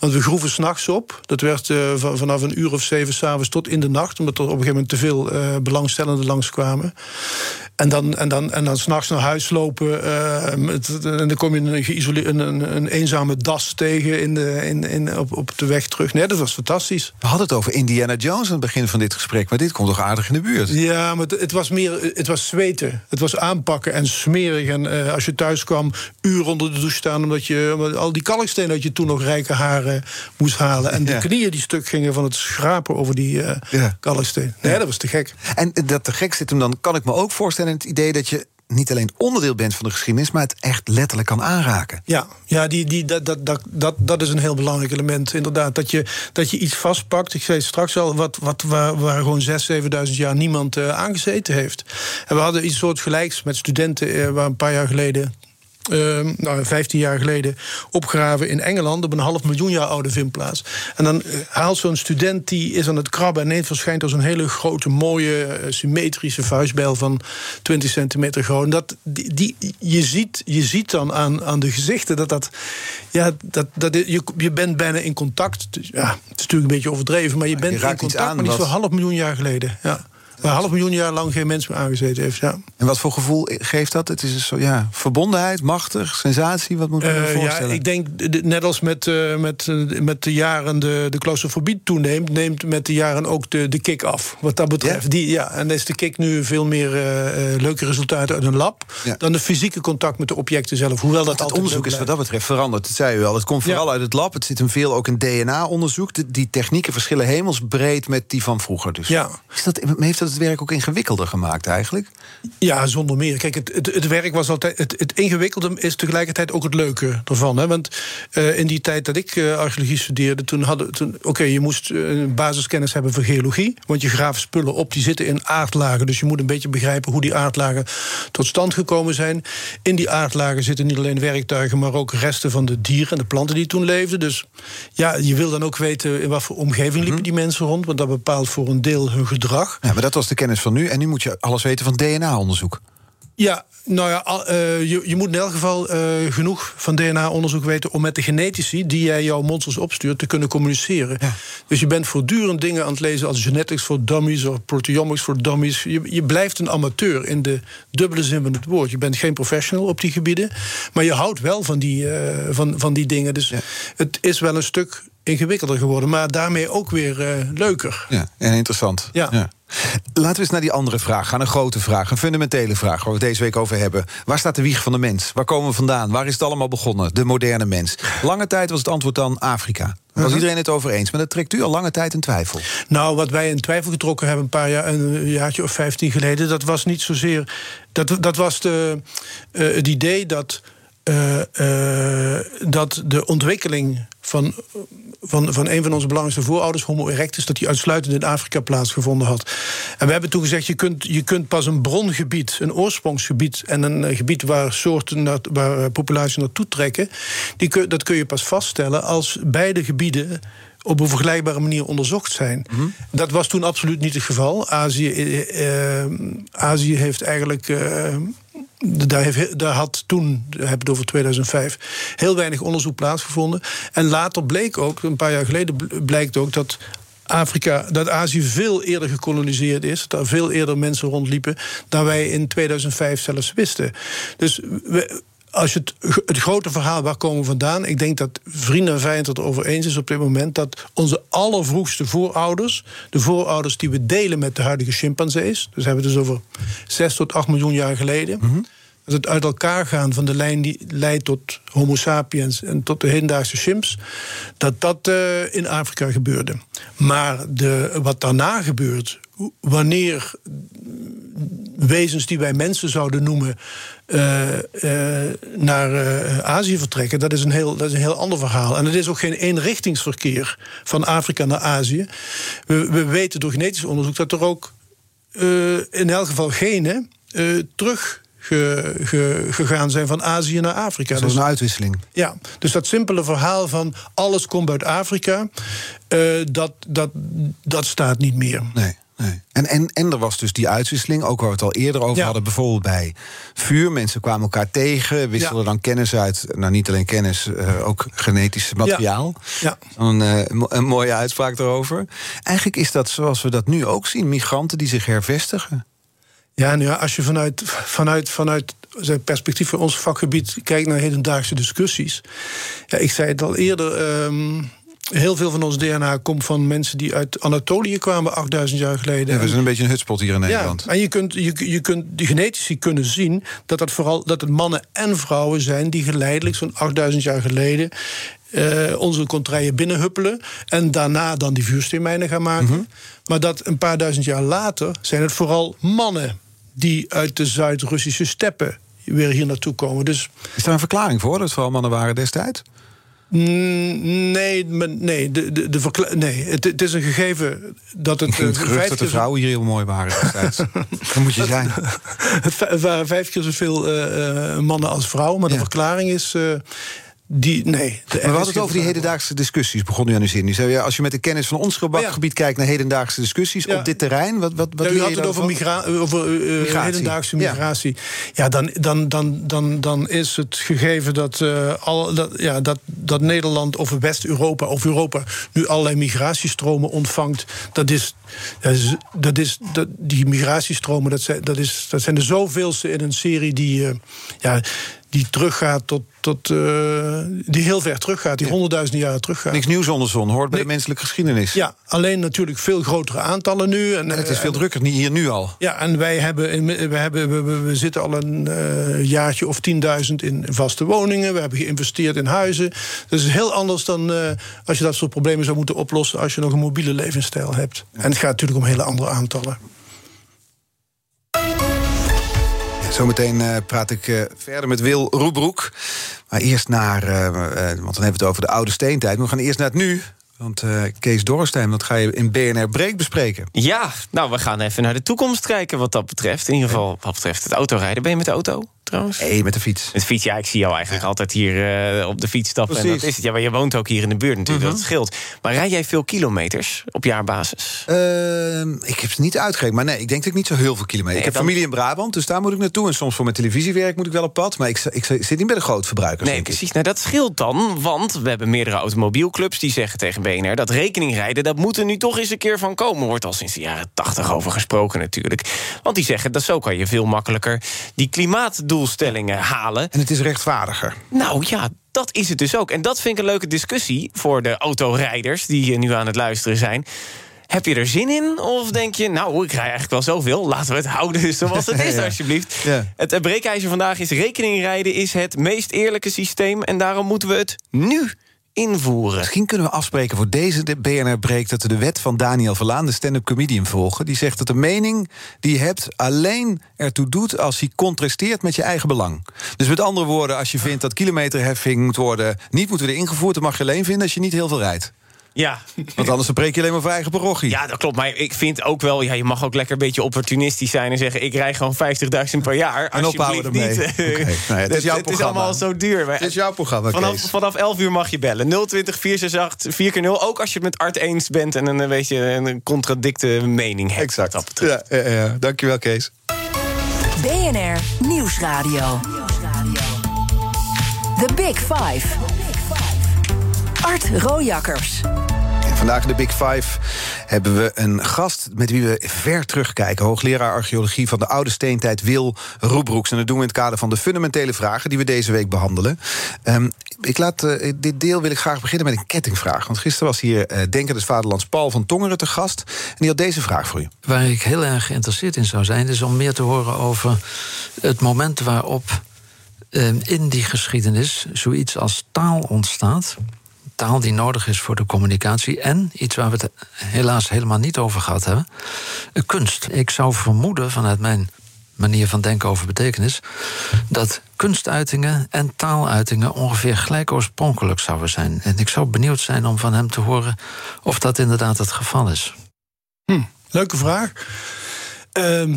Want we groeven s'nachts op. Dat werd uh, vanaf een uur of zeven s'avonds tot in de nacht. Omdat er op een gegeven moment te veel uh, belangstellenden langskwamen. En dan, en dan, en dan s'nachts naar huis lopen. Uh, met, en dan kom je een, een, een eenzame das tegen in de, in, in, op, op de weg terug. Nee, dat was fantastisch. We hadden het over Indiana Jones aan het begin van dit gesprek. Maar dit komt toch aardig in de buurt? Ja, maar het, het was meer. Het was zweten. Het was aanpakken en smerig. En uh, als je thuis kwam, uren onder de douche staan. Omdat je omdat al die kalkstenen dat je toen nog rijke haren moest halen. En de ja. knieën die stuk gingen van het schrapen over die uh, ja. kalksteen. Nee, ja. dat was te gek. En dat te gek zit hem dan, kan ik me ook voorstellen het idee dat je niet alleen onderdeel bent van de geschiedenis, maar het echt letterlijk kan aanraken. Ja, ja die, die, dat, dat, dat, dat, is een heel belangrijk element. Inderdaad, dat je, dat je iets vastpakt. Ik zei straks al, wat, wat, waar, gewoon 6.000, 7.000 jaar niemand uh, aangezeten heeft. En we hadden iets soortgelijks met studenten uh, waar een paar jaar geleden uh, nou, 15 jaar geleden opgegraven in Engeland op een half miljoen jaar oude vindplaats. En dan haalt zo'n student die is aan het krabben en ineens verschijnt er zo'n hele grote, mooie, symmetrische vuistbijl van 20 centimeter groot. En dat, die, die, je, ziet, je ziet dan aan, aan de gezichten dat dat. Ja, dat, dat, je, je bent bijna in contact. Ja, het is natuurlijk een beetje overdreven, maar je bent je in contact, maar niet zo'n half miljoen jaar geleden. Ja. Waar half miljoen jaar lang geen mens meer aangezeten heeft. Ja. En wat voor gevoel geeft dat? Het is een soort ja, verbondenheid, machtig, sensatie. Wat moet je uh, voorstellen? Ja, ik denk net als met, uh, met, uh, met de jaren de, de claustrofobie toeneemt, neemt met de jaren ook de, de kick af. Wat dat betreft. Ja? Die, ja, en is de kick nu veel meer leuke resultaten uit een lab ja. dan de fysieke contact met de objecten zelf. Hoewel dat het onderzoek is wat dat betreft veranderd. Dat zei u al. Het komt vooral uit het lab. Het zit hem veel ook in DNA-onderzoek. Die technieken verschillen hemelsbreed met die van vroeger. Dus ja. is dat, heeft dat het werk ook ingewikkelder gemaakt eigenlijk? Ja, zonder meer. Kijk, het, het, het werk was altijd. Het, het, ingewikkelde is tegelijkertijd ook het leuke ervan. Hè? Want uh, in die tijd dat ik uh, archeologie studeerde, toen hadden. Toen, Oké, je moest uh, basiskennis hebben van geologie. Want je graaft spullen op die zitten in aardlagen. Dus je moet een beetje begrijpen hoe die aardlagen tot stand gekomen zijn. In die aardlagen zitten niet alleen werktuigen, maar ook resten van de dieren en de planten die toen leefden. Dus ja, je wil dan ook weten in wat voor omgeving liepen mhm. die mensen rond. Want dat bepaalt voor een deel hun gedrag. Ja, maar dat was de kennis van nu. En nu moet je alles weten van DNA-onderzoek. Ja, nou ja, uh, je, je, moet in elk geval uh, genoeg van DNA-onderzoek weten om met de genetici die jij jouw monsters opstuurt te kunnen communiceren. Ja. Dus je bent voortdurend dingen aan het lezen als genetics voor dummies of proteomics voor dummies. Je, je, blijft een amateur in de dubbele zin van het woord. Je bent geen professional op die gebieden, maar je houdt wel van die, uh, van, van die dingen. Dus ja. het is wel een stuk ingewikkelder geworden, maar daarmee ook weer leuker. Ja, en interessant. ja. ja. Laten we eens naar die andere vraag gaan. Een grote vraag, een fundamentele vraag waar we het deze week over hebben. Waar staat de wieg van de mens? Waar komen we vandaan? Waar is het allemaal begonnen? De moderne mens. Lange tijd was het antwoord dan Afrika. Daar was uh-huh. iedereen het over eens. Maar dat trekt u al lange tijd in twijfel. Nou, wat wij in twijfel getrokken hebben een paar jaar, een jaartje of vijftien geleden, dat was niet zozeer. Dat, dat was de, uh, het idee dat. Uh, uh, dat de ontwikkeling van van, van een van onze belangrijkste voorouders, Homo erectus, dat die uitsluitend in Afrika plaatsgevonden had. En we hebben toen gezegd: je kunt, je kunt pas een brongebied, een oorsprongsgebied en een eh, gebied waar soorten, waar eh, populaties naartoe trekken, die, dat kun je pas vaststellen als beide gebieden op een vergelijkbare manier onderzocht zijn. Mhm. Dat was toen absoluut niet het geval. Azië, eh, eh Azië heeft eigenlijk. Eh, daar, heeft, daar, had toen, we hebben het over 2005, heel weinig onderzoek plaatsgevonden. En later bleek ook, een paar jaar geleden blijkt ook dat Afrika, dat Azië veel eerder gekoloniseerd is, dat er veel eerder mensen rondliepen dan wij in 2005 zelfs wisten. Dus we, als je het, het grote verhaal, waar komen we vandaan? Ik denk dat vrienden en vijanden het erover eens is op dit moment dat onze allervroegste voorouders, de voorouders die we delen met de huidige chimpansees, dus hebben we dus over 6 tot 8 miljoen jaar geleden. Mhm. Dat het uit elkaar gaan van de lijn die leidt tot Homo sapiens en tot de hedendaagse chimps, dat dat uh, in Afrika gebeurde. Maar de, wat daarna gebeurt, wanneer wezens die wij mensen zouden noemen uh, uh, naar Azië vertrekken, dat is, een heel, dat is een heel ander verhaal. En het is ook geen eenrichtingsverkeer van Afrika naar Azië. We, we weten door genetisch onderzoek dat er ook in elk geval genen terug Ge, ge, gegaan zijn van Azië naar Afrika. Dat is dus, een uitwisseling. Ja, dus dat simpele verhaal van alles komt uit Afrika, uh, dat, dat, dat staat niet meer. Nee. Nee. En, en, en er was dus die uitwisseling, ook waar we het al eerder over hadden, bijvoorbeeld bij vuur. Mensen kwamen elkaar tegen, wisselden dan kennis uit. Nou, niet alleen kennis, uh, ook genetisch materiaal. Ja. Een, uh, een mooie uitspraak erover. Eigenlijk is dat zoals we dat nu ook zien: migranten die zich hervestigen. Ja, ja, als je vanuit, vanuit, vanuit zijn perspectief van ons vakgebied kijkt naar hedendaagse discussies. Ja, ik zei het al eerder. Um, Heel veel van ons DNA komt van mensen die uit Anatolië kwamen 8000 jaar geleden. Ja, we zijn een beetje een hutspot hier in Nederland. Ja, en je kunt, je, je kunt, de genetici kunnen zien dat het vooral dat het mannen en vrouwen zijn die geleidelijk zo'n 8000 jaar geleden uh, onze contraien binnenhuppelen. En daarna dan die vuursteenmijnen gaan maken. Mhm. Maar dat een paar duizend jaar later zijn het vooral mannen die uit de Zuid-Russische steppen weer hier naartoe komen. Dus, Is daar een verklaring voor dat het vooral mannen waren destijds? Mm, nee, nee, de, de, de nee. Het, het, is een gegeven dat het. Het gerucht dat de vrouwen hier heel mooi waren destijds. dat moet je zijn. Het waren vijf keer zoveel uh, mannen als vrouwen. Maar de verklaring is. Uh, die, nee. Maar we hadden het over die hedendaagse discussies, begon u aan uw zin. U zei, ja, als je met de kennis van ons gebakgebied kijkt... naar hedendaagse discussies Ja. op dit terrein... wat, wat, wat Ja, u had het over, migra over eh, Migratie. hedendaagse Ja. migratie. Ja, dan, dan, dan, dan, dan is het gegeven dat, eh, al, dat, ja, dat, dat Nederland of West-Europa of Europa nu allerlei migratiestromen ontvangt. Dat is, dat is, dat is dat, die migratiestromen, dat zijn, dat, is, dat zijn de zoveelste in een serie die, eh, ja, die teruggaat tot. tot eh, die heel ver teruggaat, die honderdduizenden jaren teruggaat. Niks nieuws onder de zon, hoort bij de menselijke geschiedenis. Ja, alleen natuurlijk veel grotere aantallen nu. En, En het is eh, veel drukker, niet hier nu al. ja, en wij hebben, we, hebben we, zitten al een eh, jaartje of 10.000 in vaste woningen. We hebben geïnvesteerd in huizen. Dat is heel anders dan als je dat soort problemen zou moeten oplossen als je nog een mobiele levensstijl hebt. En het gaat natuurlijk om hele andere aantallen. Zometeen eh, praat ik eh, verder met Wil Roebroek. Maar eerst naar, eh, want dan hebben we het over de oude steentijd. We gaan eerst naar het nu. Want Kees Dorrestein, dat ga je in BNR Break bespreken. Ja, nou, we gaan even naar de toekomst kijken wat dat betreft. In ieder geval wat betreft het autorijden. Ben je met de auto trouwens? Nee, met de fiets. Met de fiets, ja, ik zie jou eigenlijk altijd hier eh, op de fiets stappen. En dat is het. Ja, maar je woont ook hier in de buurt natuurlijk, dat scheelt. Maar rij jij veel kilometers op jaarbasis? Ehm, ik heb ze niet uitgegeven, maar nee, ik denk dat ik niet zo heel veel kilometer. Nee, ik heb dan- familie in Brabant, dus daar moet ik naartoe. En soms voor mijn televisiewerk moet ik wel op pad. Maar ik, ik zit niet bij de grootverbruikers. Nee, denk ik. precies. Nou, dat scheelt dan, want we hebben meerdere automobielclubs... die zeggen tegen BNR dat rekeningrijden... dat moet er nu toch eens een keer van komen. Wordt al sinds de jaren tachtig over gesproken natuurlijk. Want die zeggen dat zo kan je veel makkelijker... die klimaatdoelstellingen halen. En het is rechtvaardiger. Nou ja, dat is het dus ook. En dat vind ik een leuke discussie voor de autorijders... die nu aan het luisteren zijn... Heb je er zin in? Of denk je, nou, ik rij eigenlijk wel zoveel. Laten we het houden zoals het is, Ja. alsjeblieft. Ja. Het breekijzer vandaag is... rekeningrijden is het meest eerlijke systeem... en daarom moeten we het nu invoeren. Misschien kunnen we afspreken voor deze de BNR Break... dat we de wet van Daniel Verlaan, de stand-up comedian, volgen. Die zegt dat de mening die je hebt alleen ertoe doet... als hij contrasteert met je eigen belang. Dus met andere woorden, als je vindt dat kilometerheffing moet worden... niet moet worden ingevoerd, dan mag je alleen vinden als je niet heel veel rijdt. Ja. Want anders dan breek je alleen maar voor eigen parochie. ja, dat klopt. Maar ik vind ook wel... Ja, je mag ook lekker een beetje opportunistisch zijn... en zeggen, ik rij gewoon 50.000 per jaar. En ophouden ermee. niet. Oké. Nou ja, het is jouw het is programma. allemaal zo duur. Maar Het is jouw programma, vanaf, Kees. vanaf 11 uur mag je bellen. 020 468 4 keer 0 Ook als je het met Art eens bent... en een, beetje een contradicte mening hebt. Exact. wat dat betreft. Ja, ja, ja. Dankjewel, Kees. BNR Nieuwsradio. The Big Five. Art Rojakkers. En Vandaag in de Big Five hebben we een gast met wie we ver terugkijken. Hoogleraar archeologie van de oude steentijd Wil Roebroeks. En dat doen we in het kader van de fundamentele vragen die we deze week behandelen. Ehm, ik laat, eh, dit deel wil ik graag beginnen met een kettingvraag. Want gisteren was hier eh Denker des Vaderlands Paul van Tongeren te gast. En die had deze vraag voor u. Waar ik heel erg geïnteresseerd in zou zijn, is om meer te horen over het moment waarop eh, in die geschiedenis zoiets als taal ontstaat. Taal die nodig is voor de communicatie. En iets waar we het helaas helemaal niet over gehad hebben: eh, kunst. Ik zou vermoeden vanuit mijn manier van denken over betekenis. dat kunstuitingen en taaluitingen ongeveer gelijk oorspronkelijk zouden zijn. En ik zou benieuwd zijn om van hem te horen of dat inderdaad het geval is. Leuke vraag. Ehm,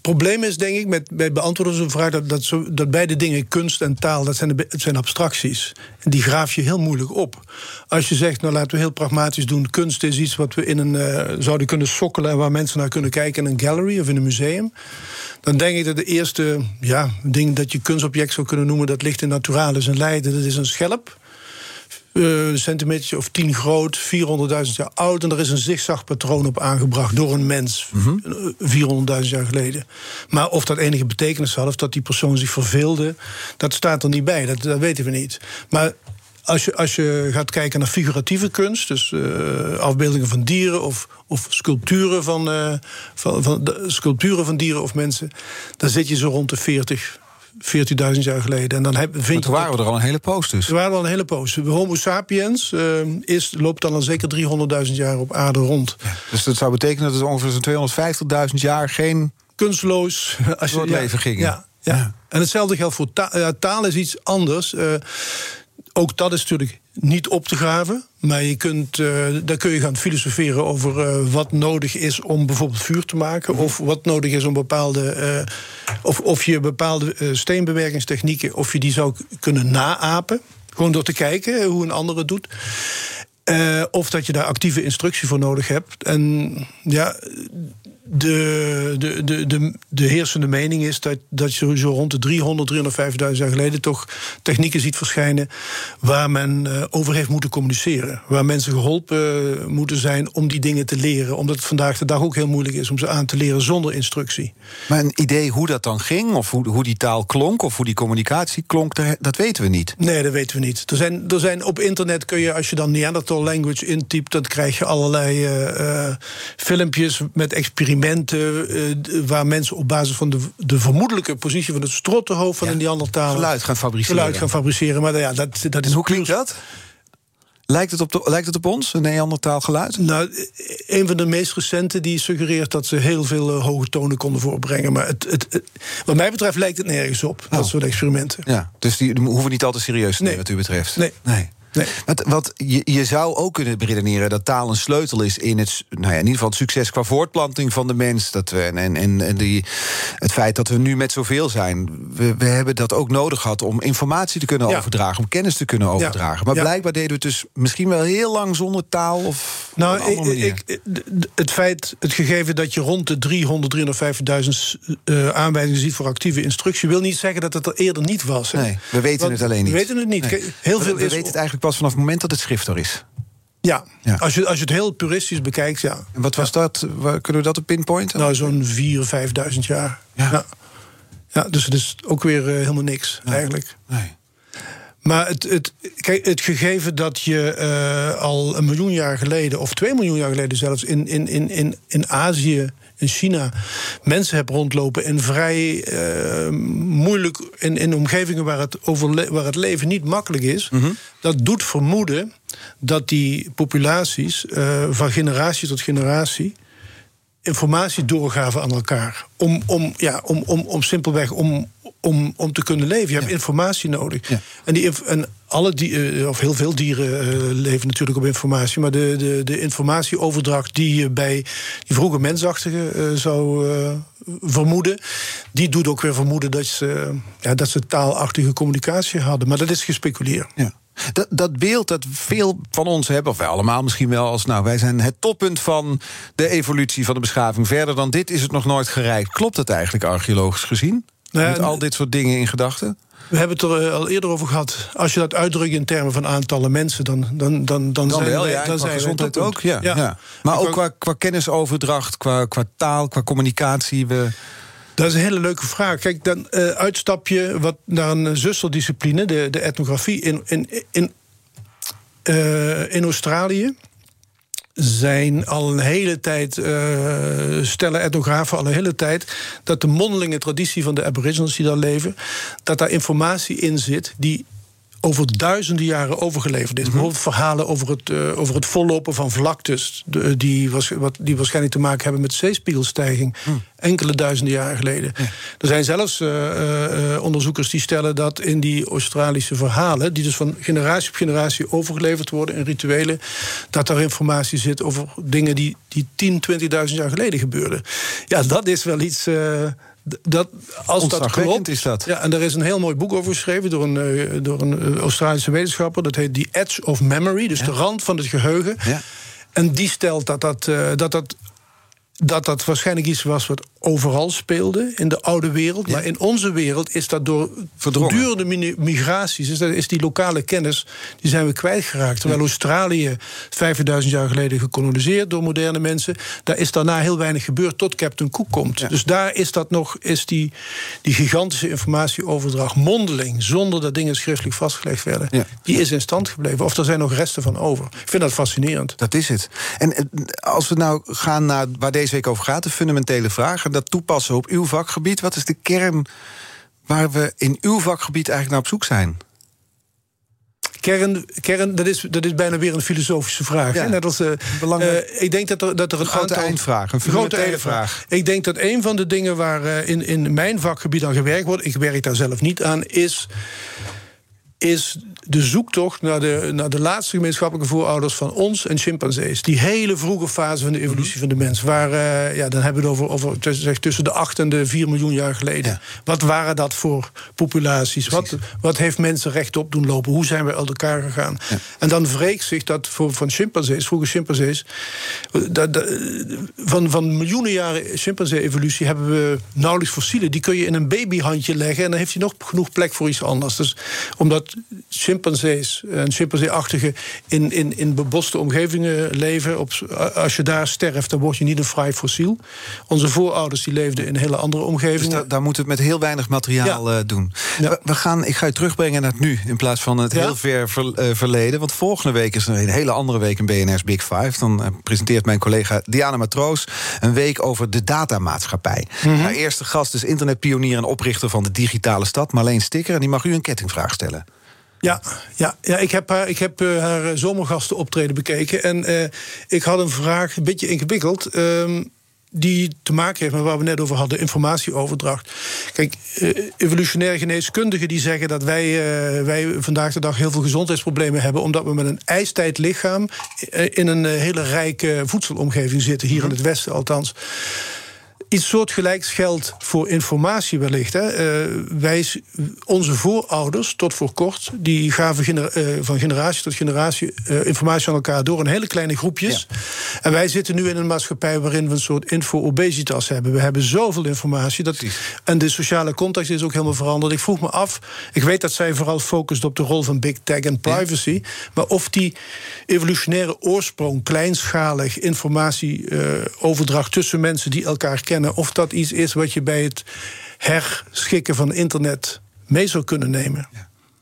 probleem is, denk ik, met, bij beantwoorden zo'n vraag... Dat, dat, beide dingen, kunst en taal, dat zijn, zijn abstracties. En die graaf je heel moeilijk op. Als je zegt, nou laten we heel pragmatisch doen... kunst is iets wat we in een, eh, zouden kunnen sokkelen... en waar mensen naar kunnen kijken in een gallery of in een museum... dan denk ik dat de eerste ja, ding dat je kunstobject zou kunnen noemen... dat ligt in Naturalis in Leiden, dat is een schelp... Eh, een centimeter of 10 groot, 400.000 jaar oud. En er is een zigzagpatroon op aangebracht door een mens. eh, 400.000 jaar geleden. Maar of dat enige betekenis had, of dat die persoon zich verveelde, dat staat er niet bij. Dat, dat weten we niet. Maar als je, als je gaat kijken naar figuratieve kunst, dus eh, afbeeldingen van dieren of, of sculpturen van, eh, van, van de, sculpturen van dieren of mensen, dan zit je zo rond de 40, 14.000 jaar geleden. En dan heb, vind Maar toen waren we er al een hele poos dus. er waren al een hele poos. De Homo sapiens eh, is, loopt dan al zeker 300.000 jaar op aarde rond. Dus dat zou betekenen dat het ongeveer zo'n 250.000 jaar geen Kunstloos. Als Door het ja, leven gingen. Ja, ja. En hetzelfde geldt voor taal. Ja, taal is iets anders. Eh, ook dat is natuurlijk niet op te graven. Maar je kunt, eh, daar kun je gaan filosoferen over eh, wat nodig is om bijvoorbeeld vuur te maken. Of wat nodig is om bepaalde. eh, of, of je bepaalde steenbewerkingstechnieken. of je die zou kunnen naapen. Gewoon door te kijken hoe een ander het doet. Of dat je daar actieve instructie voor nodig hebt. En ja, de, de, de, de, de heersende mening is dat, dat je zo rond de 300, 350.000 jaar geleden toch technieken ziet verschijnen waar men uh, over heeft moeten communiceren. Waar mensen geholpen uh, moeten zijn om die dingen te leren. Omdat het vandaag de dag ook heel moeilijk is om ze aan te leren zonder instructie. Maar een idee hoe dat dan ging, of hoe, hoe die taal klonk, of hoe die communicatie klonk, dat weten we niet. Nee, dat weten we niet. Er zijn, er zijn op internet kun je, als je dan Neanderthal language intypt, dan krijg je allerlei uh, filmpjes met experimenten experimenten uh, waar mensen op basis van de, de vermoedelijke positie van het strottenhoofd van ja. een Neandertaler geluid gaan fabriceren. Geluid gaan fabriceren. Maar ja, dat, dat is en hoe klinkt dat? Lijkt het, op de, lijkt het op ons, een Neandertaal geluid? Nou, een van de meest recente die suggereert dat ze heel veel uh, hoge tonen konden voorbrengen. Maar het, het, het, wat mij betreft lijkt het nergens op, oh. dat soort experimenten. Ja, dus die hoeven niet altijd serieus te nemen, wat u betreft. Nee. nee. Nee. Wat, wat je, je, zou ook kunnen beredeneren dat taal een sleutel is in het, nou ja, in ieder geval het succes qua voortplanting van de mens. Dat we, en en, en die, het feit dat we nu met zoveel zijn. We, we hebben dat ook nodig gehad om informatie te kunnen overdragen, om kennis te kunnen overdragen. Maar blijkbaar deden we het dus misschien wel heel lang zonder taal of. Nou, ik, ik, het feit, het gegeven dat je rond de 300, 350.000 uh, aanwijzingen ziet voor actieve instructie, wil niet zeggen dat het er eerder niet was. Hè? Nee, we weten het alleen niet. We weten het niet. Nee. Heel veel we, we weten het eigenlijk pas vanaf het moment dat het schrift er is. Ja, ja. Als, je, als je het heel puristisch bekijkt, ja. En wat was dat? Waar, kunnen we dat op pinpointen? Nou, zo'n 4.000, 5.000 jaar. Ja. ja. Dus het is ook weer uh, helemaal niks, eigenlijk. Nee. Maar het, het, kijk, het gegeven dat je uh, al een miljoen jaar geleden, of twee miljoen jaar geleden zelfs, in, in, in, in, in Azië in China mensen hebt rondlopen in vrij uh, moeilijk in, in omgevingen waar het, overle waar het leven niet makkelijk is, -hmm. dat doet vermoeden dat die populaties uh, van generatie tot generatie informatie doorgaven aan elkaar. Om, om, ja, om, om, om simpelweg om, om, om te kunnen leven. Je hebt ja. informatie nodig. Ja. En, die, en alle dieren, of heel veel dieren uh, leven natuurlijk op informatie. Maar de, de, de informatieoverdracht die je bij die vroege mensachtige uh, zou uh, vermoeden, die doet ook weer vermoeden dat ze, ja, dat ze taalachtige communicatie hadden. Maar dat is gespeculeerd. Ja. Dat, dat beeld dat veel van ons hebben, of wij allemaal misschien wel, als nou, wij zijn het toppunt van de evolutie van de beschaving. Verder dan dit is het nog nooit gereikt. Klopt het eigenlijk archeologisch gezien? Nou Met al dit soort dingen in gedachten? We hebben het er al eerder over gehad. Als je dat uitdrukt in termen van aantallen mensen, dan, dan, dan, dan, dan zijn wel, ja, dan zijn gezondheid ook. Ja, ja. ja. Maar ook qua, qua kennisoverdracht, qua, qua taal, qua communicatie. We... Dat is een hele leuke vraag. Kijk, dan uh, uitstap je wat naar een zusterdiscipline, de, de etnografie in, in, in, uh, in Australië zijn al een hele tijd, uh, stellen etnografen al een hele tijd, dat de mondelinge traditie van de aboriginals die daar leven, dat daar informatie in zit die over duizenden jaren overgeleverd is. Mm -hmm. Bijvoorbeeld verhalen over het, uh, over het vollopen van vlaktes... De, die, was, wat, die waarschijnlijk te maken hebben met zeespiegelstijging... Mm. enkele duizenden jaren geleden. Ja. Er zijn zelfs uh, uh, onderzoekers die stellen dat in die Australische verhalen... die dus van generatie op generatie overgeleverd worden in rituelen... dat daar informatie zit over dingen die, die 10, 20.000 jaar geleden gebeurden. Ja, dat is wel iets dat, als dat klopt, is dat. Ja, en er is een heel mooi boek over geschreven door een, uh, door een Australische wetenschapper. Dat heet The Edge of Memory, dus ja. de rand van het geheugen. Ja. En die stelt dat dat, uh, dat, dat dat dat waarschijnlijk iets was wat overal speelde in de oude wereld. Ja. Maar in onze wereld is dat door voortdurende migraties... Is, dat, is die lokale kennis, die zijn we kwijtgeraakt. Terwijl ja. Australië 5000 jaar geleden gekoloniseerd door moderne mensen... daar is daarna heel weinig gebeurd tot Captain Cook komt. Ja. Dus daar is dat nog, is die, die gigantische informatieoverdracht mondeling... zonder dat dingen schriftelijk vastgelegd werden... die is in stand gebleven. Of er zijn nog resten van over. Ik vind dat fascinerend. Dat is het. En als we nou gaan naar waar deze week over gaat, de fundamentele vraag... en dat toepassen op uw vakgebied. Wat is de kern waar we in uw vakgebied eigenlijk naar op zoek zijn? Kern, kern dat, is, dat is bijna weer een filosofische vraag. Ja. Net als, uh, Belangrijk. Uh, ik denk dat er, dat er een, een grote aantal, eindvraag, een grote eindvraag. Ik denk dat een van de dingen waar uh, in, in mijn vakgebied aan gewerkt wordt... ik werk daar zelf niet aan, is is de zoektocht naar de, naar de laatste gemeenschappelijke voorouders van ons en chimpansees. Die hele vroege fase van de evolutie van de mens. Waar, uh, ja, dan hebben we het over, over zeg, tussen de 8 en de 4 miljoen jaar geleden. Wat waren dat voor populaties? Wat, wat heeft mensen rechtop doen lopen? Hoe zijn we uit elkaar gegaan? En dan wreekt zich dat voor, van chimpansees, vroege chimpansees. Dat, van, van miljoenen jaren chimpansee-evolutie hebben we nauwelijks fossielen. Die kun je in een babyhandje leggen en dan heeft hij nog genoeg plek voor iets anders. Dus omdat chimpansees en chimpansee-achtige in, in, in beboste omgevingen leven. Op, als je daar sterft, dan word je niet een fraai fossiel. Onze voorouders die leefden in hele andere omgevingen. Dus daar moeten we het met heel weinig materiaal ja. doen. Ja. We gaan, ik ga je terugbrengen naar het nu in plaats van het heel ver ver, uh, verleden. Want volgende week is er een hele andere week in BNR's Big Five. Dan uh, presenteert mijn collega Diana Matroos een week over de datamaatschappij. Mm -hmm. Haar eerste gast is internetpionier en oprichter van de digitale stad, Marleen Stikker. En die mag u een kettingvraag stellen. Ja, ja, ja ik heb haar, ik heb, uh, haar zomergasten optreden bekeken. En uh, ik had een vraag, een beetje ingewikkeld. Uh, die te maken heeft met waar we net over hadden, informatieoverdracht. Kijk, uh, evolutionaire geneeskundigen die zeggen dat wij, uh, wij vandaag de dag heel veel gezondheidsproblemen hebben, omdat we met een ijstijd lichaam in een hele rijke voedselomgeving zitten, hier in het Westen althans iets soortgelijks geldt voor informatie wellicht. Hè. Uh, wij, onze voorouders, tot voor kort, die gaven gener, uh, van generatie tot generatie uh, informatie aan elkaar door in hele kleine groepjes. Ja. En wij zitten nu in een maatschappij waarin we een soort info-obesitas hebben. We hebben zoveel informatie. Dat, en de sociale context is ook helemaal veranderd. Ik vroeg me af, ik weet dat zij vooral focust op de rol van big tech en privacy. Ja. Maar of die evolutionaire oorsprong, kleinschalig informatieoverdracht tussen mensen die elkaar kennen of dat iets is wat je bij het herschikken van internet mee zou kunnen nemen.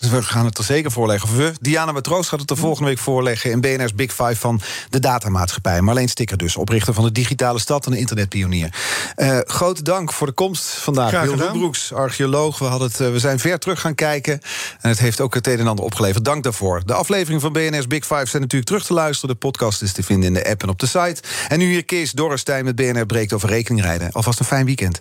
Dus we gaan het er zeker voorleggen. We, Diana Matroos gaat het er volgende week voorleggen... in BNR's Big Five van de datamaatschappij. Marleen Stikker dus, oprichter van de digitale stad... en de internetpionier. Uh, grote dank voor de komst vandaag. Hilde Broeks, archeoloog. We, hadden het, uh, we zijn ver terug gaan kijken. En het heeft ook het een en ander opgeleverd. Dank daarvoor. De afleveringen van BNR's Big Five zijn natuurlijk terug te luisteren. De podcast is te vinden in de app en op de site. En nu hier Kees Dorrestein met BNR breekt over rekeningrijden. Alvast een fijn weekend.